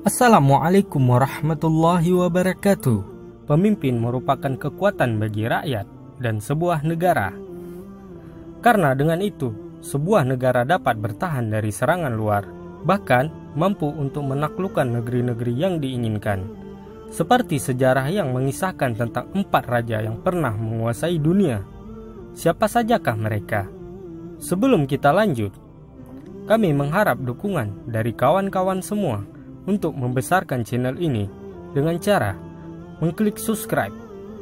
Assalamualaikum warahmatullahi wabarakatuh. Pemimpin merupakan kekuatan bagi rakyat dan sebuah negara. Karena dengan itu, sebuah negara dapat bertahan dari serangan luar, bahkan mampu untuk menaklukkan negeri-negeri yang diinginkan. Seperti sejarah yang mengisahkan tentang empat raja yang pernah menguasai dunia. Siapa sajakah mereka? Sebelum kita lanjut, kami mengharap dukungan dari kawan-kawan semua untuk membesarkan channel ini dengan cara mengklik subscribe,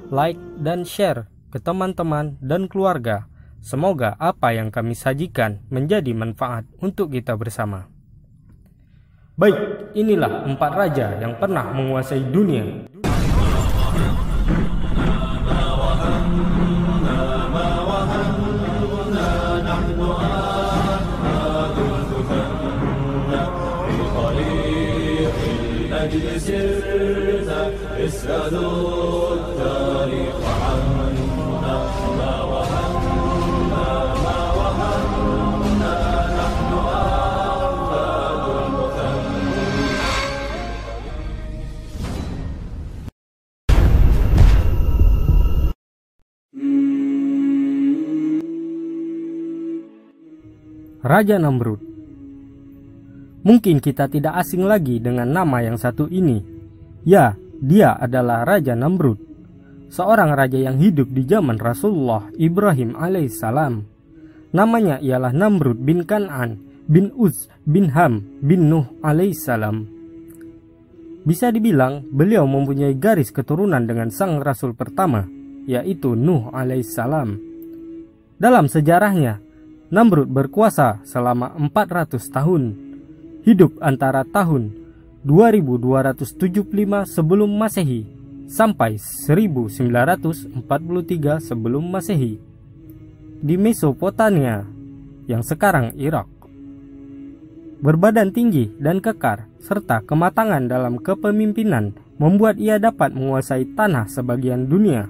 like, dan share ke teman-teman dan keluarga. Semoga apa yang kami sajikan menjadi manfaat untuk kita bersama. Baik, inilah empat raja yang pernah menguasai dunia. Raja Namrud Mungkin kita tidak asing lagi dengan nama yang satu ini. Ya, dia adalah Raja Namrud, seorang raja yang hidup di zaman Rasulullah Ibrahim alaihissalam. Namanya ialah Namrud bin Kan'an bin Uz bin Ham bin Nuh alaihissalam. Bisa dibilang beliau mempunyai garis keturunan dengan sang rasul pertama, yaitu Nuh alaihissalam. Dalam sejarahnya, Namrud berkuasa selama 400 tahun. Hidup antara tahun 2275 sebelum Masehi sampai 1943 sebelum Masehi di Mesopotamia yang sekarang Irak. Berbadan tinggi dan kekar serta kematangan dalam kepemimpinan membuat ia dapat menguasai tanah sebagian dunia.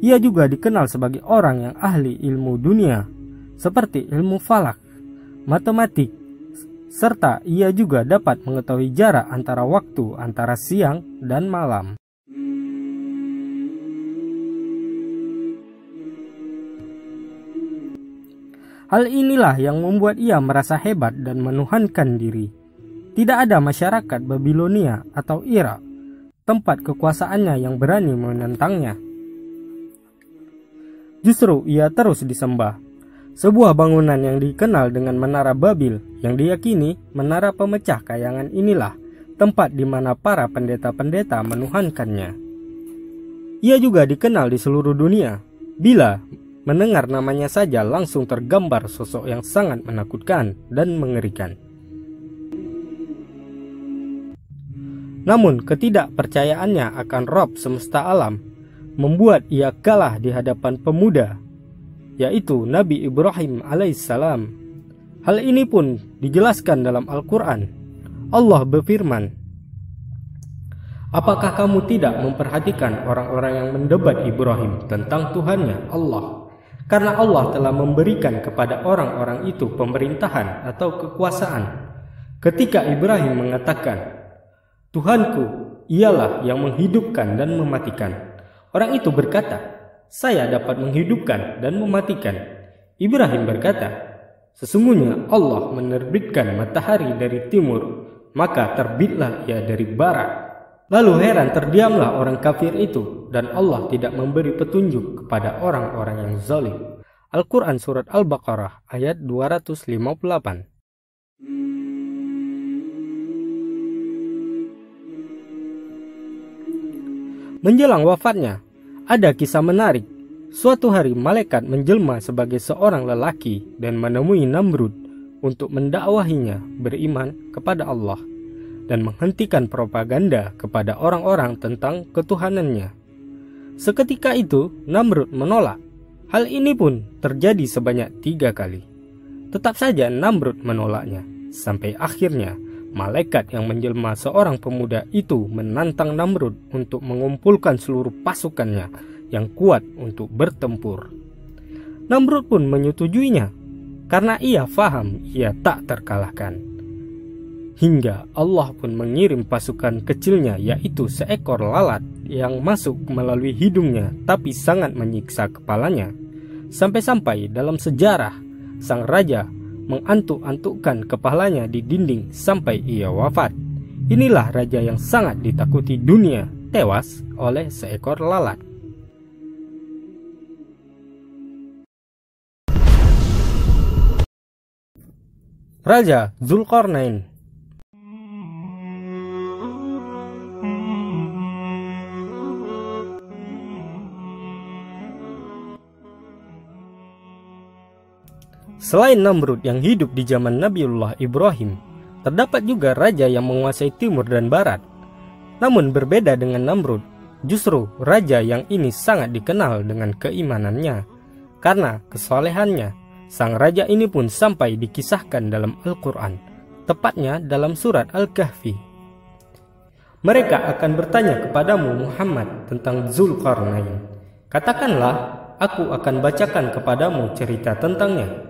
Ia juga dikenal sebagai orang yang ahli ilmu dunia seperti ilmu falak, matematik, serta ia juga dapat mengetahui jarak antara waktu antara siang dan malam. Hal inilah yang membuat ia merasa hebat dan menuhankan diri. Tidak ada masyarakat Babilonia atau Irak, tempat kekuasaannya yang berani menentangnya. Justru ia terus disembah sebuah bangunan yang dikenal dengan Menara Babil yang diyakini menara pemecah kayangan inilah tempat di mana para pendeta-pendeta menuhankannya. Ia juga dikenal di seluruh dunia bila mendengar namanya saja langsung tergambar sosok yang sangat menakutkan dan mengerikan. Namun ketidakpercayaannya akan Rob semesta alam membuat ia kalah di hadapan pemuda yaitu Nabi Ibrahim alaihissalam. Hal ini pun dijelaskan dalam Al-Quran. Allah berfirman, Apakah kamu tidak memperhatikan orang-orang yang mendebat Ibrahim tentang Tuhannya Allah? Karena Allah telah memberikan kepada orang-orang itu pemerintahan atau kekuasaan. Ketika Ibrahim mengatakan, Tuhanku ialah yang menghidupkan dan mematikan. Orang itu berkata, saya dapat menghidupkan dan mematikan. Ibrahim berkata, Sesungguhnya Allah menerbitkan matahari dari timur, maka terbitlah ia dari barat. Lalu heran terdiamlah orang kafir itu dan Allah tidak memberi petunjuk kepada orang-orang yang zalim. Al-Quran Surat Al-Baqarah ayat 258 Menjelang wafatnya, ada kisah menarik. Suatu hari malaikat menjelma sebagai seorang lelaki dan menemui Namrud untuk mendakwahinya beriman kepada Allah dan menghentikan propaganda kepada orang-orang tentang ketuhanannya. Seketika itu Namrud menolak. Hal ini pun terjadi sebanyak tiga kali. Tetap saja Namrud menolaknya sampai akhirnya Malaikat yang menjelma seorang pemuda itu menantang Namrud untuk mengumpulkan seluruh pasukannya yang kuat untuk bertempur. Namrud pun menyetujuinya karena ia faham ia tak terkalahkan. hingga Allah pun mengirim pasukan kecilnya yaitu seekor lalat yang masuk melalui hidungnya tapi sangat menyiksa kepalanya. Sampai-sampai dalam sejarah sang raja mengantuk-antukkan kepalanya di dinding sampai ia wafat. Inilah raja yang sangat ditakuti dunia, tewas oleh seekor lalat. Raja Zulkarnain Selain Namrud yang hidup di zaman Nabiullah Ibrahim, terdapat juga raja yang menguasai timur dan barat. Namun berbeda dengan Namrud, justru raja yang ini sangat dikenal dengan keimanannya. Karena kesolehannya, sang raja ini pun sampai dikisahkan dalam Al-Quran, tepatnya dalam surat Al-Kahfi. Mereka akan bertanya kepadamu Muhammad tentang Zulkarnain. Katakanlah, aku akan bacakan kepadamu cerita tentangnya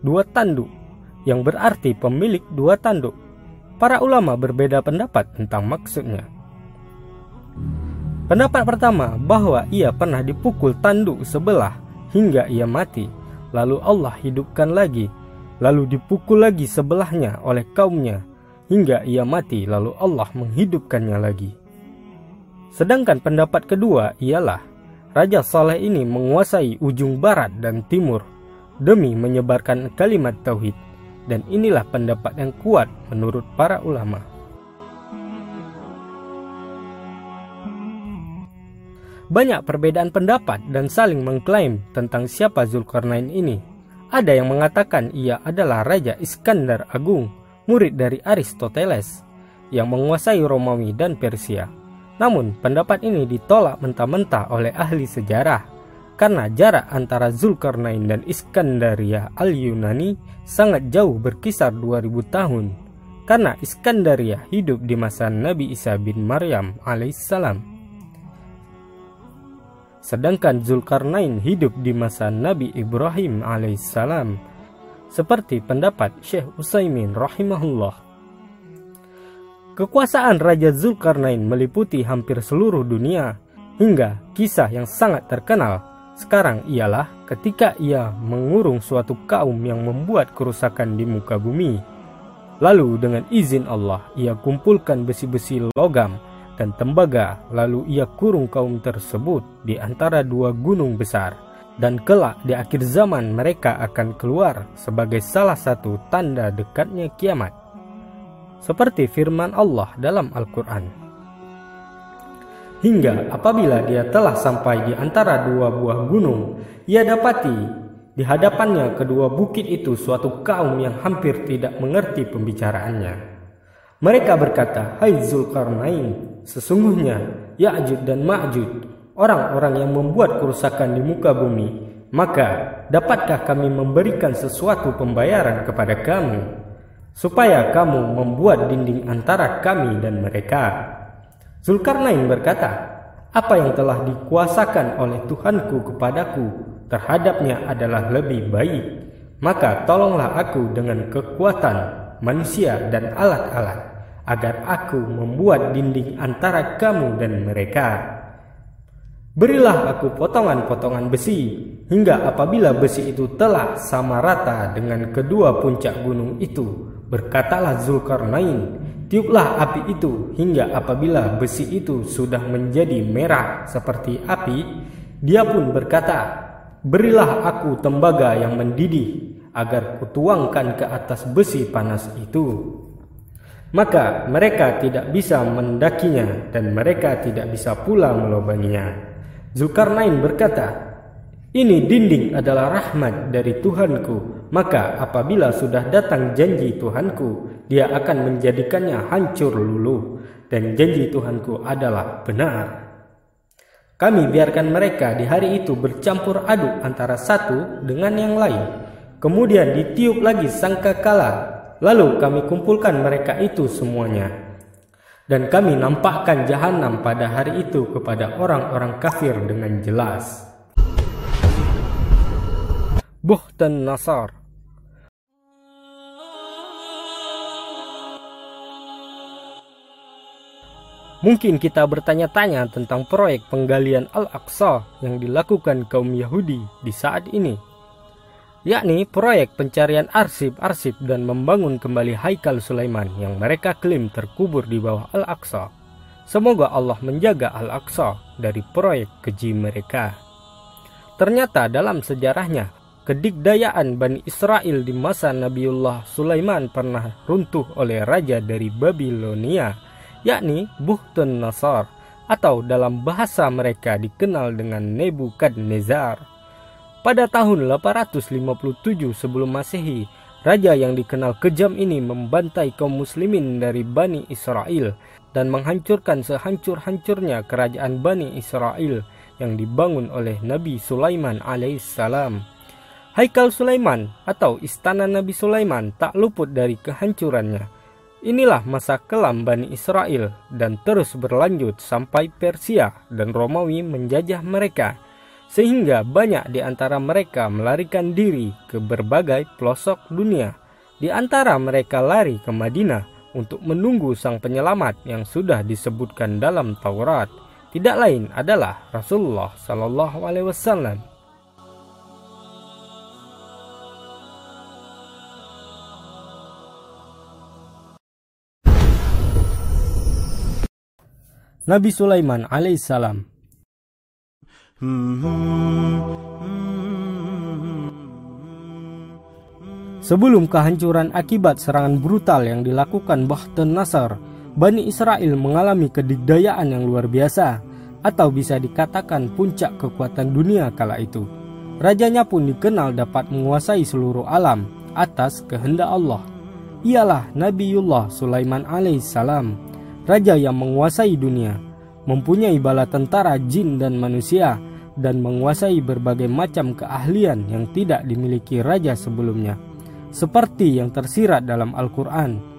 dua tanduk, yang berarti pemilik dua tanduk. Para ulama berbeda pendapat tentang maksudnya. Pendapat pertama bahwa ia pernah dipukul tanduk sebelah hingga ia mati, lalu Allah hidupkan lagi, lalu dipukul lagi sebelahnya oleh kaumnya hingga ia mati, lalu Allah menghidupkannya lagi. Sedangkan pendapat kedua ialah Raja Saleh ini menguasai ujung barat dan timur demi menyebarkan kalimat tauhid dan inilah pendapat yang kuat menurut para ulama. Banyak perbedaan pendapat dan saling mengklaim tentang siapa Zulkarnain ini. Ada yang mengatakan ia adalah Raja Iskandar Agung, murid dari Aristoteles, yang menguasai Romawi dan Persia. Namun, pendapat ini ditolak mentah-mentah oleh ahli sejarah karena jarak antara Zulkarnain dan Iskandaria al-Yunani sangat jauh berkisar 2000 tahun. Karena Iskandaria hidup di masa Nabi Isa bin Maryam alaihissalam. Sedangkan Zulkarnain hidup di masa Nabi Ibrahim alaihissalam. Seperti pendapat Syekh Utsaimin rahimahullah. Kekuasaan Raja Zulkarnain meliputi hampir seluruh dunia hingga kisah yang sangat terkenal sekarang ialah ketika ia mengurung suatu kaum yang membuat kerusakan di muka bumi. Lalu dengan izin Allah ia kumpulkan besi-besi logam dan tembaga lalu ia kurung kaum tersebut di antara dua gunung besar dan kelak di akhir zaman mereka akan keluar sebagai salah satu tanda dekatnya kiamat. Seperti firman Allah dalam Al-Quran. Hingga apabila dia telah sampai di antara dua buah gunung, ia dapati di hadapannya kedua bukit itu suatu kaum yang hampir tidak mengerti pembicaraannya. Mereka berkata, Hai Zulkarnain, sesungguhnya Ya'jud dan Ma'jud, orang-orang yang membuat kerusakan di muka bumi, maka dapatkah kami memberikan sesuatu pembayaran kepada kamu, supaya kamu membuat dinding antara kami dan mereka?' Zulkarnain berkata, apa yang telah dikuasakan oleh Tuhanku kepadaku terhadapnya adalah lebih baik. Maka tolonglah aku dengan kekuatan manusia dan alat-alat agar aku membuat dinding antara kamu dan mereka. Berilah aku potongan-potongan besi hingga apabila besi itu telah sama rata dengan kedua puncak gunung itu, berkatalah Zulkarnain, Tiuplah api itu hingga apabila besi itu sudah menjadi merah seperti api, dia pun berkata, Berilah aku tembaga yang mendidih agar kutuangkan ke atas besi panas itu. Maka mereka tidak bisa mendakinya dan mereka tidak bisa pula melobanginya. Zulkarnain berkata, Ini dinding adalah rahmat dari Tuhanku Maka apabila sudah datang janji Tuhanku, dia akan menjadikannya hancur luluh. Dan janji Tuhanku adalah benar. Kami biarkan mereka di hari itu bercampur aduk antara satu dengan yang lain. Kemudian ditiup lagi sangkakala. Lalu kami kumpulkan mereka itu semuanya. Dan kami nampakkan jahanam pada hari itu kepada orang-orang kafir dengan jelas. Buhtan Nasar Mungkin kita bertanya-tanya tentang proyek penggalian Al-Aqsa yang dilakukan kaum Yahudi di saat ini, yakni proyek pencarian arsip-arsip dan membangun kembali Haikal Sulaiman yang mereka klaim terkubur di bawah Al-Aqsa. Semoga Allah menjaga Al-Aqsa dari proyek keji mereka. Ternyata dalam sejarahnya, kedikdayaan Bani Israel di masa Nabiullah Sulaiman pernah runtuh oleh raja dari Babilonia yakni Buhtun Nasar atau dalam bahasa mereka dikenal dengan Nebukadnezar. Pada tahun 857 sebelum Masehi, raja yang dikenal kejam ini membantai kaum muslimin dari Bani Israel dan menghancurkan sehancur-hancurnya kerajaan Bani Israel yang dibangun oleh Nabi Sulaiman alaihissalam. Haikal Sulaiman atau istana Nabi Sulaiman tak luput dari kehancurannya Inilah masa kelam Bani Israel dan terus berlanjut sampai Persia dan Romawi menjajah mereka, sehingga banyak di antara mereka melarikan diri ke berbagai pelosok dunia. Di antara mereka lari ke Madinah untuk menunggu sang penyelamat yang sudah disebutkan dalam Taurat. Tidak lain adalah Rasulullah Sallallahu Alaihi Wasallam. Nabi Sulaiman alaihissalam. Sebelum kehancuran akibat serangan brutal yang dilakukan Bahtun Nasar, Bani Israel mengalami kedikdayaan yang luar biasa, atau bisa dikatakan puncak kekuatan dunia kala itu. Rajanya pun dikenal dapat menguasai seluruh alam atas kehendak Allah. Ialah Nabiullah Sulaiman alaihissalam raja yang menguasai dunia, mempunyai bala tentara jin dan manusia, dan menguasai berbagai macam keahlian yang tidak dimiliki raja sebelumnya, seperti yang tersirat dalam Al-Quran.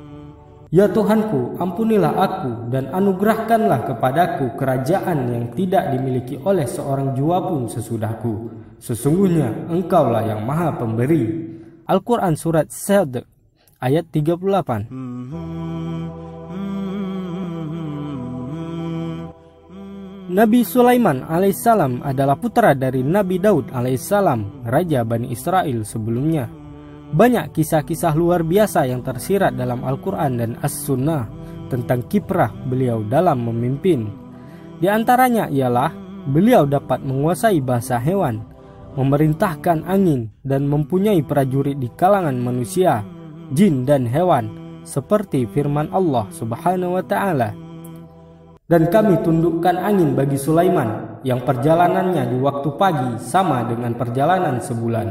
Ya Tuhanku, ampunilah aku dan anugerahkanlah kepadaku kerajaan yang tidak dimiliki oleh seorang jua pun sesudahku. Sesungguhnya engkaulah yang maha pemberi. Al-Quran Surat Sad ayat 38 Nabi Sulaiman alaihissalam adalah putra dari Nabi Daud alaihissalam, raja Bani Israel sebelumnya. Banyak kisah-kisah luar biasa yang tersirat dalam Al-Quran dan As-Sunnah tentang kiprah beliau dalam memimpin. Di antaranya ialah beliau dapat menguasai bahasa hewan, memerintahkan angin, dan mempunyai prajurit di kalangan manusia, jin, dan hewan, seperti firman Allah Subhanahu wa Ta'ala dan kami tundukkan angin bagi Sulaiman yang perjalanannya di waktu pagi sama dengan perjalanan sebulan.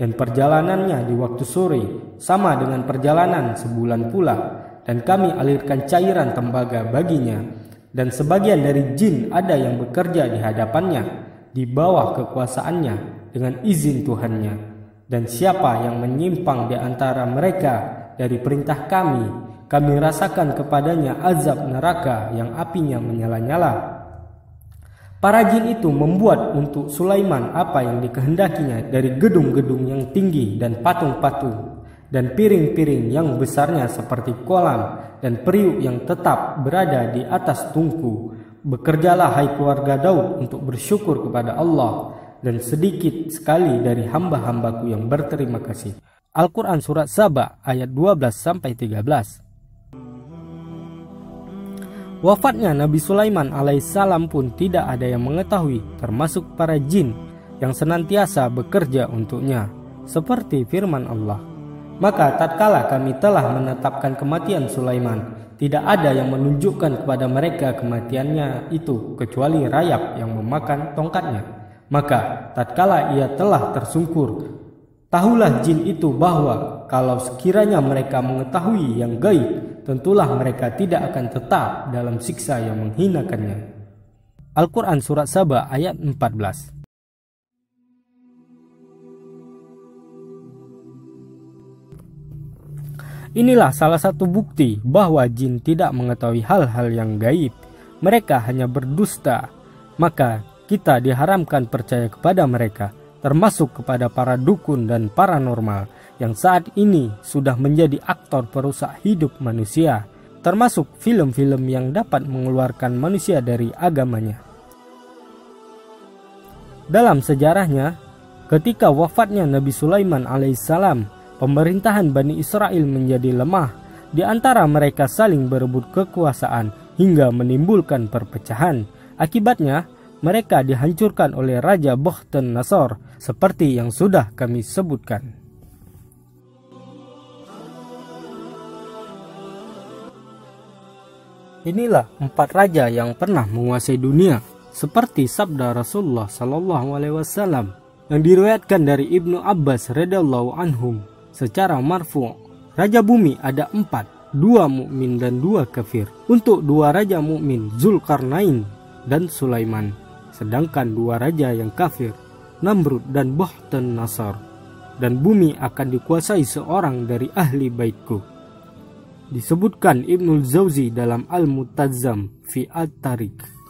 Dan perjalanannya di waktu sore sama dengan perjalanan sebulan pula. Dan kami alirkan cairan tembaga baginya. Dan sebagian dari jin ada yang bekerja di hadapannya di bawah kekuasaannya dengan izin Tuhannya. Dan siapa yang menyimpang di antara mereka dari perintah kami kami rasakan kepadanya azab neraka yang apinya menyala-nyala. Para jin itu membuat untuk Sulaiman apa yang dikehendakinya dari gedung-gedung yang tinggi dan patung-patung dan piring-piring yang besarnya seperti kolam dan periuk yang tetap berada di atas tungku. Bekerjalah hai keluarga Daud untuk bersyukur kepada Allah dan sedikit sekali dari hamba-hambaku yang berterima kasih. Al-Quran Surat Saba ayat 12 sampai 13 Wafatnya Nabi Sulaiman alaihissalam pun tidak ada yang mengetahui, termasuk para jin yang senantiasa bekerja untuknya, seperti firman Allah. Maka tatkala kami telah menetapkan kematian Sulaiman, tidak ada yang menunjukkan kepada mereka kematiannya itu kecuali rayap yang memakan tongkatnya. Maka tatkala ia telah tersungkur, Tahulah jin itu bahwa kalau sekiranya mereka mengetahui yang gaib, tentulah mereka tidak akan tetap dalam siksa yang menghinakannya. Al-Quran Surat Saba ayat 14 Inilah salah satu bukti bahwa jin tidak mengetahui hal-hal yang gaib. Mereka hanya berdusta. Maka kita diharamkan percaya kepada mereka, termasuk kepada para dukun dan paranormal yang saat ini sudah menjadi aktor perusak hidup manusia, termasuk film-film yang dapat mengeluarkan manusia dari agamanya. Dalam sejarahnya, ketika wafatnya Nabi Sulaiman alaihissalam, pemerintahan Bani Israel menjadi lemah, di antara mereka saling berebut kekuasaan hingga menimbulkan perpecahan. Akibatnya, mereka dihancurkan oleh Raja Bohten Nasor seperti yang sudah kami sebutkan. Inilah empat raja yang pernah menguasai dunia, seperti sabda Rasulullah Sallallahu Alaihi Wasallam yang diriwayatkan dari Ibnu Abbas radhiyallahu anhum secara marfu. Raja bumi ada empat, dua mukmin dan dua kafir. Untuk dua raja mukmin Zulkarnain dan Sulaiman, sedangkan dua raja yang kafir Namrud dan Bohten Nasar. Dan bumi akan dikuasai seorang dari ahli baitku. Disebutkan Ibnul Zawzi dalam Al-Mutazzam fi At-Tariq.